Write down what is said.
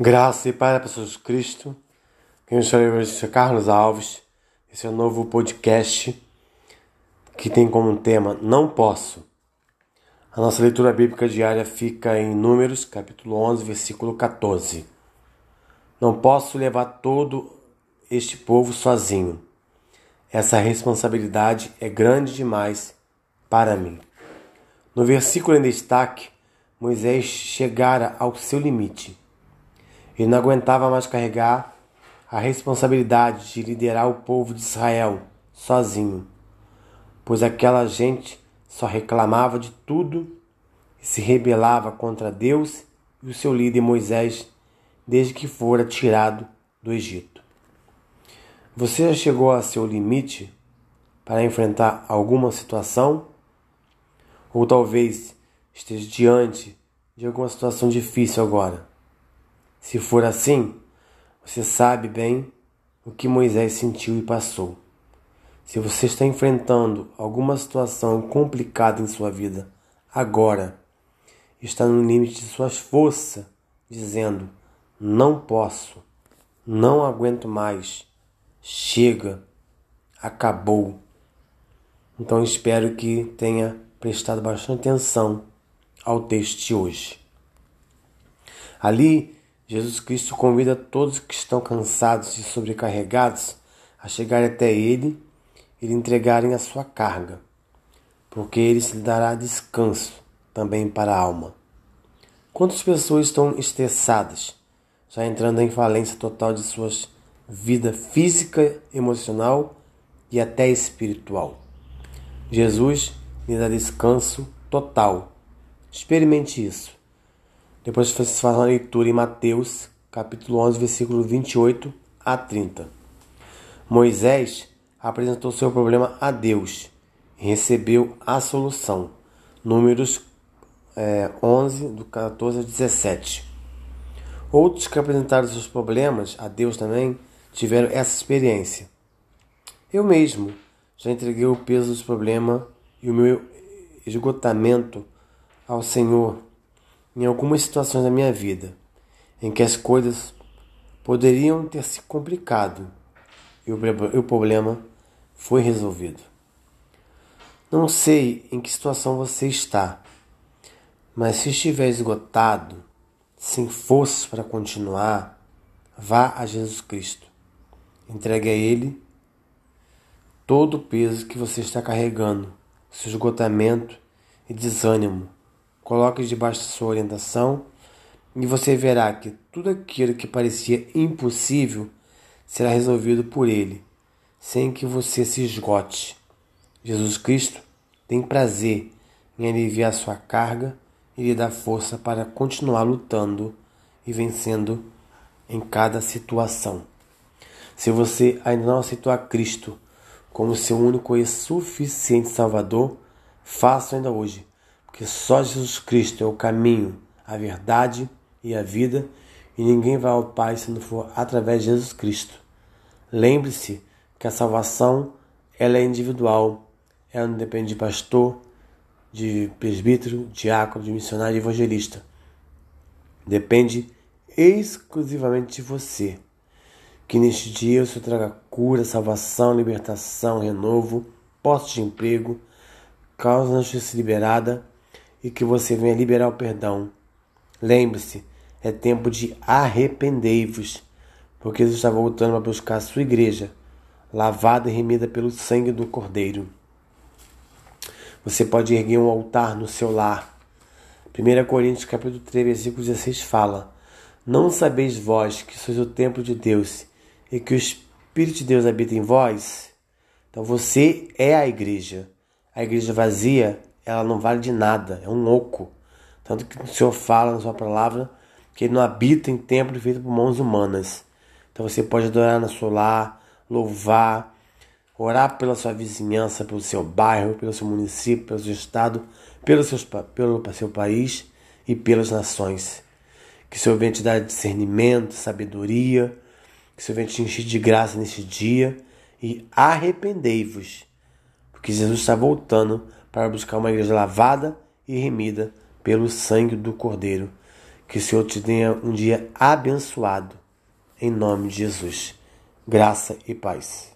Graça e Pai para Jesus Cristo. Quem nos chama é Carlos Alves. Esse é o um novo podcast que tem como tema Não Posso. A nossa leitura bíblica diária fica em Números, capítulo 11, versículo 14. Não posso levar todo este povo sozinho. Essa responsabilidade é grande demais para mim. No versículo em destaque, Moisés chegara ao seu limite ele não aguentava mais carregar a responsabilidade de liderar o povo de Israel sozinho, pois aquela gente só reclamava de tudo e se rebelava contra Deus e o seu líder Moisés desde que fora tirado do Egito. Você já chegou a seu limite para enfrentar alguma situação? Ou talvez esteja diante de alguma situação difícil agora? Se for assim, você sabe bem o que Moisés sentiu e passou. Se você está enfrentando alguma situação complicada em sua vida agora, está no limite de suas forças, dizendo: não posso, não aguento mais, chega, acabou. Então espero que tenha prestado bastante atenção ao texto de hoje. Ali Jesus Cristo convida todos que estão cansados e sobrecarregados a chegarem até Ele e lhe entregarem a sua carga, porque Ele se dará descanso também para a alma. Quantas pessoas estão estressadas, já entrando em falência total de suas vida física, emocional e até espiritual? Jesus lhe dá descanso total. Experimente isso. Depois vocês fazem uma leitura em Mateus, capítulo 11, versículo 28 a 30. Moisés apresentou seu problema a Deus e recebeu a solução. Números é, 11, do 14 ao 17. Outros que apresentaram seus problemas a Deus também tiveram essa experiência. Eu mesmo já entreguei o peso dos problemas e o meu esgotamento ao Senhor em algumas situações da minha vida em que as coisas poderiam ter se complicado e o problema foi resolvido. Não sei em que situação você está, mas se estiver esgotado, sem forças para continuar, vá a Jesus Cristo. Entregue a Ele todo o peso que você está carregando, seu esgotamento e desânimo Coloque debaixo de sua orientação e você verá que tudo aquilo que parecia impossível será resolvido por Ele, sem que você se esgote. Jesus Cristo tem prazer em aliviar sua carga e lhe dar força para continuar lutando e vencendo em cada situação. Se você ainda não aceitou a Cristo como seu único e suficiente Salvador, faça ainda hoje que só Jesus Cristo é o caminho, a verdade e a vida, e ninguém vai ao Pai se não for através de Jesus Cristo. Lembre-se que a salvação ela é individual, ela não depende de pastor, de presbítero, diácono, de missionário evangelista. Depende exclusivamente de você. Que neste dia o Senhor traga cura, salvação, libertação, renovo, posto de emprego, causa de justiça liberada e que você venha liberar o perdão. Lembre-se, é tempo de arrependei-vos, porque Jesus está voltando para buscar a sua igreja, lavada e remida pelo sangue do Cordeiro. Você pode erguer um altar no seu lar. 1 Coríntios capítulo 3, versículo 16 fala: Não sabeis vós que sois o templo de Deus e que o Espírito de Deus habita em vós? Então você é a igreja. A igreja vazia ela não vale de nada, é um oco. Tanto que o Senhor fala na sua palavra que ele não habita em templo feito por mãos humanas. Então você pode adorar no seu lar, louvar, orar pela sua vizinhança, pelo seu bairro, pelo seu município, pelo seu estado, pelo, seus, pelo seu país e pelas nações. Que o Senhor venha te dar discernimento, sabedoria, que o Senhor venha te encher de graça neste dia e arrependei-vos, porque Jesus está voltando para buscar uma igreja lavada e remida pelo sangue do Cordeiro. Que o Senhor te tenha um dia abençoado. Em nome de Jesus. Graça e paz.